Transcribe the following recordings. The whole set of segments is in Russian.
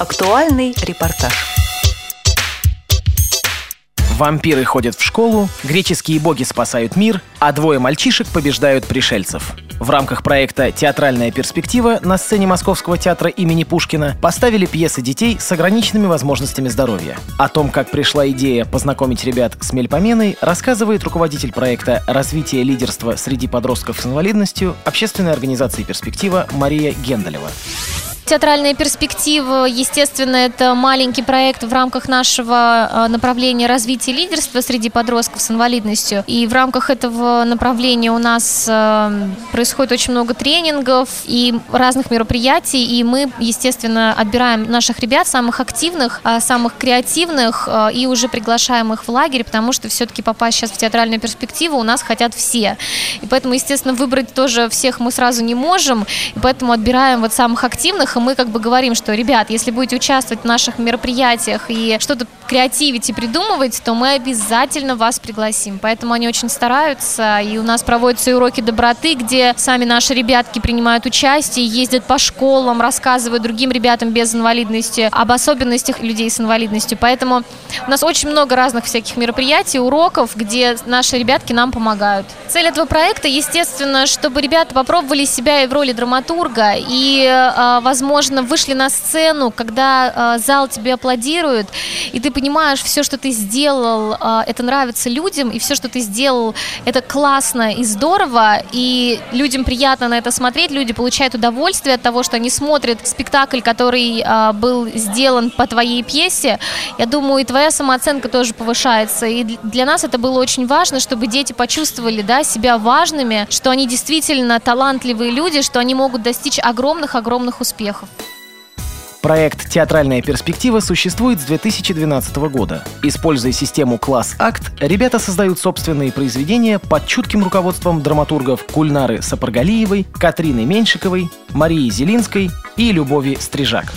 Актуальный репортаж. Вампиры ходят в школу, греческие боги спасают мир, а двое мальчишек побеждают пришельцев. В рамках проекта «Театральная перспектива» на сцене Московского театра имени Пушкина поставили пьесы детей с ограниченными возможностями здоровья. О том, как пришла идея познакомить ребят с мельпоменой, рассказывает руководитель проекта «Развитие лидерства среди подростков с инвалидностью» общественной организации «Перспектива» Мария Генделева. Театральная перспектива, естественно, это маленький проект в рамках нашего э, направления развития лидерства среди подростков с инвалидностью. И в рамках этого направления у нас э, происходит очень много тренингов и разных мероприятий. И мы, естественно, отбираем наших ребят, самых активных, э, самых креативных, и уже приглашаем их в лагерь, потому что все-таки попасть сейчас в театральную перспективу у нас хотят все. И поэтому, естественно, выбрать тоже всех мы сразу не можем, и поэтому отбираем вот самых активных, мы как бы говорим, что, ребят, если будете участвовать в наших мероприятиях и что-то креативить и придумывать, то мы обязательно вас пригласим. Поэтому они очень стараются, и у нас проводятся и уроки доброты, где сами наши ребятки принимают участие, ездят по школам, рассказывают другим ребятам без инвалидности об особенностях людей с инвалидностью. Поэтому у нас очень много разных всяких мероприятий, уроков, где наши ребятки нам помогают. Цель этого проекта, естественно, чтобы ребята попробовали себя и в роли драматурга, и, а, возможно, вышли на сцену, когда а, зал тебе аплодирует, и ты понимаешь, все, что ты сделал, а, это нравится людям, и все, что ты сделал, это классно и здорово, и людям приятно на это смотреть, люди получают удовольствие от того, что они смотрят спектакль, который был сделан по твоей пьесе. Я думаю, и твоя самооценка тоже повышается, и для нас это было очень важно, чтобы дети почувствовали, да, себя важными, что они действительно талантливые люди, что они могут достичь огромных-огромных успехов. Проект «Театральная перспектива» существует с 2012 года. Используя систему «Класс Акт», ребята создают собственные произведения под чутким руководством драматургов Кульнары Сапаргалиевой, Катрины Меньшиковой, Марии Зелинской и Любови Стрижак.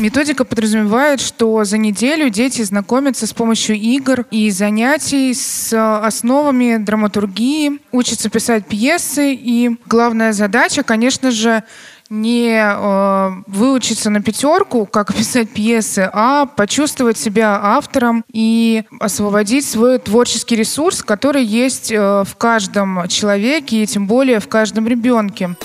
Методика подразумевает, что за неделю дети знакомятся с помощью игр и занятий с основами драматургии, учатся писать пьесы, и главная задача, конечно же, не э, выучиться на пятерку, как писать пьесы, а почувствовать себя автором и освободить свой творческий ресурс, который есть э, в каждом человеке и тем более в каждом ребенке.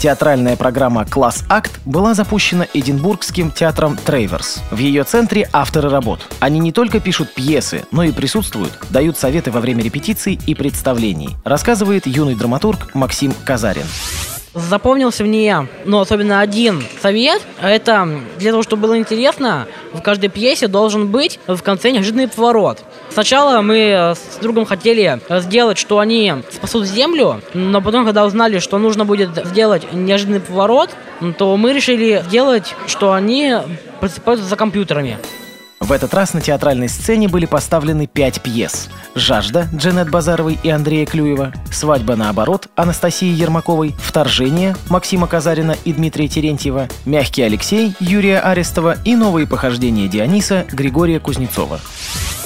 Театральная программа «Класс Акт» была запущена Эдинбургским театром «Трейверс». В ее центре авторы работ. Они не только пишут пьесы, но и присутствуют, дают советы во время репетиций и представлений, рассказывает юный драматург Максим Казарин запомнился мне, ну, особенно один совет. Это для того, чтобы было интересно, в каждой пьесе должен быть в конце неожиданный поворот. Сначала мы с другом хотели сделать, что они спасут землю, но потом, когда узнали, что нужно будет сделать неожиданный поворот, то мы решили сделать, что они просыпаются за компьютерами. В этот раз на театральной сцене были поставлены пять пьес. «Жажда» Джанет Базаровой и Андрея Клюева, «Свадьба наоборот» Анастасии Ермаковой, «Вторжение» Максима Казарина и Дмитрия Терентьева, «Мягкий Алексей» Юрия Арестова и «Новые похождения Диониса» Григория Кузнецова.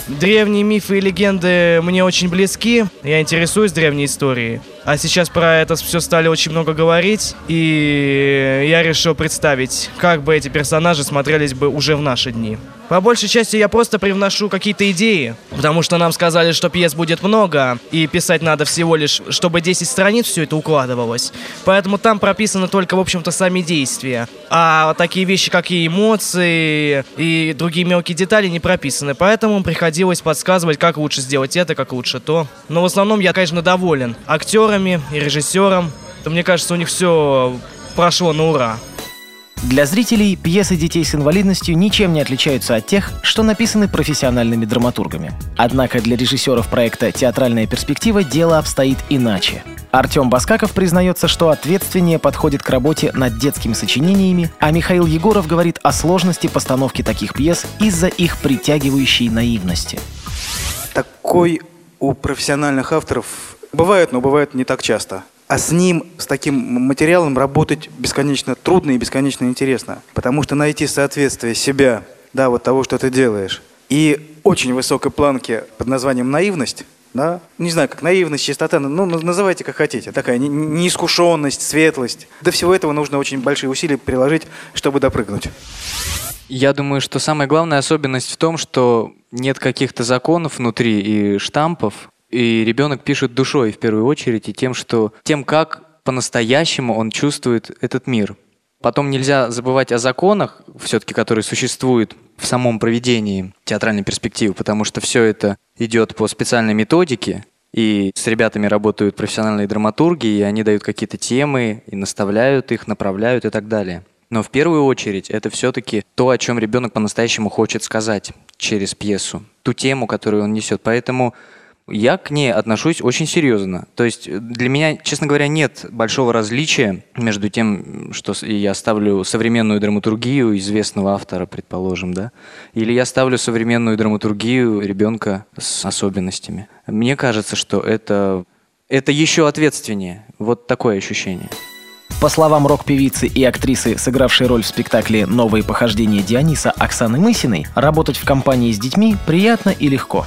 Древние мифы и легенды мне очень близки. Я интересуюсь древней историей. А сейчас про это все стали очень много говорить, и я решил представить, как бы эти персонажи смотрелись бы уже в наши дни. По большей части я просто привношу какие-то идеи, потому что нам сказали, что пьес будет много, и писать надо всего лишь, чтобы 10 страниц все это укладывалось. Поэтому там прописаны только, в общем-то, сами действия. А такие вещи, как и эмоции, и другие мелкие детали не прописаны. Поэтому приходилось подсказывать, как лучше сделать это, как лучше то. Но в основном я, конечно, доволен. Актеры актерами и режиссером. То, мне кажется, у них все прошло на ура. Для зрителей пьесы детей с инвалидностью ничем не отличаются от тех, что написаны профессиональными драматургами. Однако для режиссеров проекта «Театральная перспектива» дело обстоит иначе. Артем Баскаков признается, что ответственнее подходит к работе над детскими сочинениями, а Михаил Егоров говорит о сложности постановки таких пьес из-за их притягивающей наивности. Такой у профессиональных авторов Бывает, но бывает не так часто. А с ним, с таким материалом работать бесконечно трудно и бесконечно интересно. Потому что найти соответствие себя, да, вот того, что ты делаешь, и очень высокой планки под названием наивность, да, не знаю, как наивность, чистота, ну, называйте как хотите, такая неискушенность, светлость. До всего этого нужно очень большие усилия приложить, чтобы допрыгнуть. Я думаю, что самая главная особенность в том, что нет каких-то законов внутри и штампов, и ребенок пишет душой в первую очередь и тем, что тем, как по-настоящему он чувствует этот мир. Потом нельзя забывать о законах, все-таки, которые существуют в самом проведении театральной перспективы, потому что все это идет по специальной методике, и с ребятами работают профессиональные драматурги, и они дают какие-то темы, и наставляют их, направляют и так далее. Но в первую очередь это все-таки то, о чем ребенок по-настоящему хочет сказать через пьесу, ту тему, которую он несет. Поэтому я к ней отношусь очень серьезно. То есть для меня, честно говоря, нет большого различия между тем, что я ставлю современную драматургию известного автора, предположим, да, или я ставлю современную драматургию ребенка с особенностями. Мне кажется, что это, это еще ответственнее. Вот такое ощущение. По словам рок-певицы и актрисы, сыгравшей роль в спектакле «Новые похождения Диониса» Оксаны Мысиной, работать в компании с детьми приятно и легко.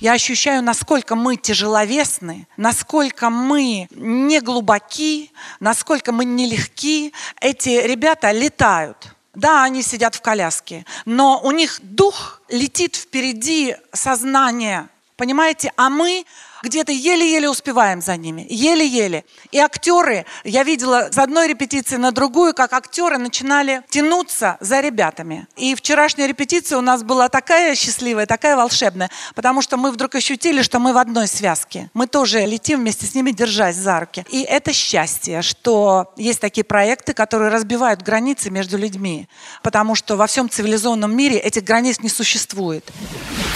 Я ощущаю, насколько мы тяжеловесны, насколько мы не глубоки, насколько мы нелегки. Эти ребята летают. Да, они сидят в коляске, но у них дух летит впереди сознания. Понимаете? А мы где-то еле-еле успеваем за ними, еле-еле. И актеры, я видела с одной репетиции на другую, как актеры начинали тянуться за ребятами. И вчерашняя репетиция у нас была такая счастливая, такая волшебная, потому что мы вдруг ощутили, что мы в одной связке. Мы тоже летим вместе с ними, держась за руки. И это счастье, что есть такие проекты, которые разбивают границы между людьми, потому что во всем цивилизованном мире этих границ не существует.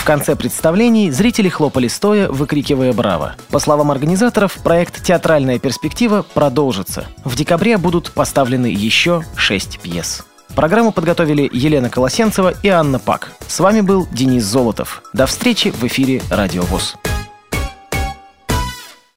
В конце представлений зрители хлопали стоя, выкрикивая «Браво!». По словам организаторов, проект «Театральная перспектива» продолжится. В декабре будут поставлены еще шесть пьес. Программу подготовили Елена Колосенцева и Анна Пак. С вами был Денис Золотов. До встречи в эфире «Радио ВОЗ».